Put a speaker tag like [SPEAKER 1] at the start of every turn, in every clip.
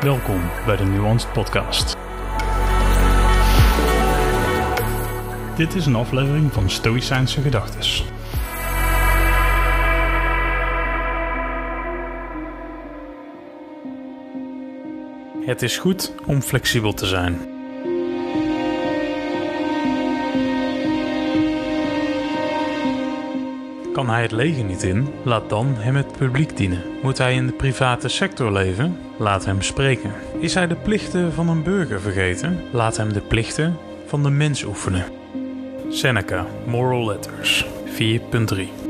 [SPEAKER 1] Welkom bij de Nuanced Podcast. Dit is een aflevering van Stoïcijnse Gedachtes. Het is goed om flexibel te zijn. Kan hij het leger niet in? Laat dan hem het publiek dienen. Moet hij in de private sector leven? Laat hem spreken. Is hij de plichten van een burger vergeten? Laat hem de plichten van de mens oefenen. Seneca, Moral Letters 4.3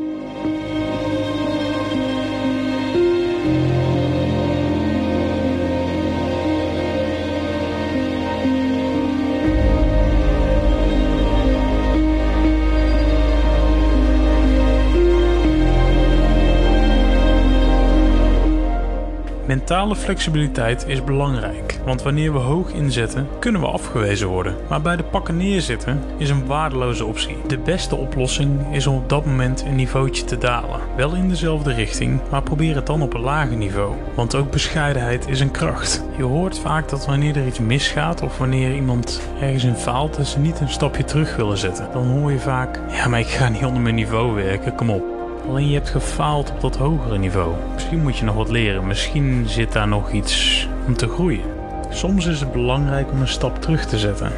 [SPEAKER 1] Mentale flexibiliteit is belangrijk, want wanneer we hoog inzetten, kunnen we afgewezen worden. Maar bij de pakken neerzitten is een waardeloze optie. De beste oplossing is om op dat moment een niveautje te dalen. Wel in dezelfde richting, maar probeer het dan op een lager niveau. Want ook bescheidenheid is een kracht. Je hoort vaak dat wanneer er iets misgaat of wanneer iemand ergens in faalt, dat ze niet een stapje terug willen zetten. Dan hoor je vaak: ja, maar ik ga niet onder mijn niveau werken, kom op. Alleen je hebt gefaald op dat hogere niveau. Misschien moet je nog wat leren. Misschien zit daar nog iets om te groeien. Soms is het belangrijk om een stap terug te zetten.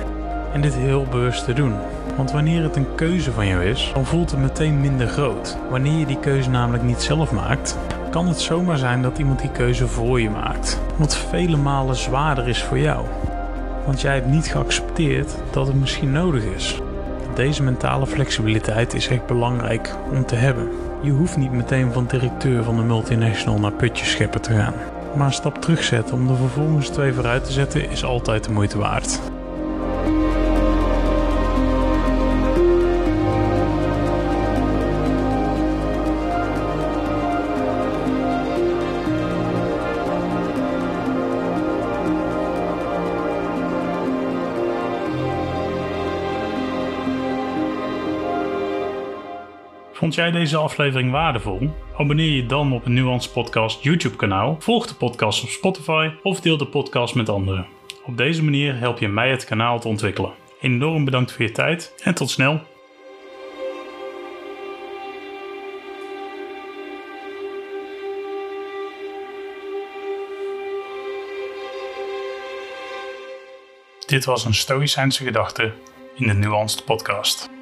[SPEAKER 1] En dit heel bewust te doen. Want wanneer het een keuze van jou is, dan voelt het meteen minder groot. Wanneer je die keuze namelijk niet zelf maakt, kan het zomaar zijn dat iemand die keuze voor je maakt. Wat vele malen zwaarder is voor jou. Want jij hebt niet geaccepteerd dat het misschien nodig is. Deze mentale flexibiliteit is echt belangrijk om te hebben. Je hoeft niet meteen van directeur van de multinational naar putjeschepper te gaan. Maar een stap terugzetten om er vervolgens twee vooruit te zetten is altijd de moeite waard. Vond jij deze aflevering waardevol? Abonneer je dan op een Nuance Podcast YouTube kanaal, volg de podcast op Spotify of deel de podcast met anderen. Op deze manier help je mij het kanaal te ontwikkelen. Enorm bedankt voor je tijd en tot snel! Dit was een Stoïcijnse gedachte in de Nuanced Podcast.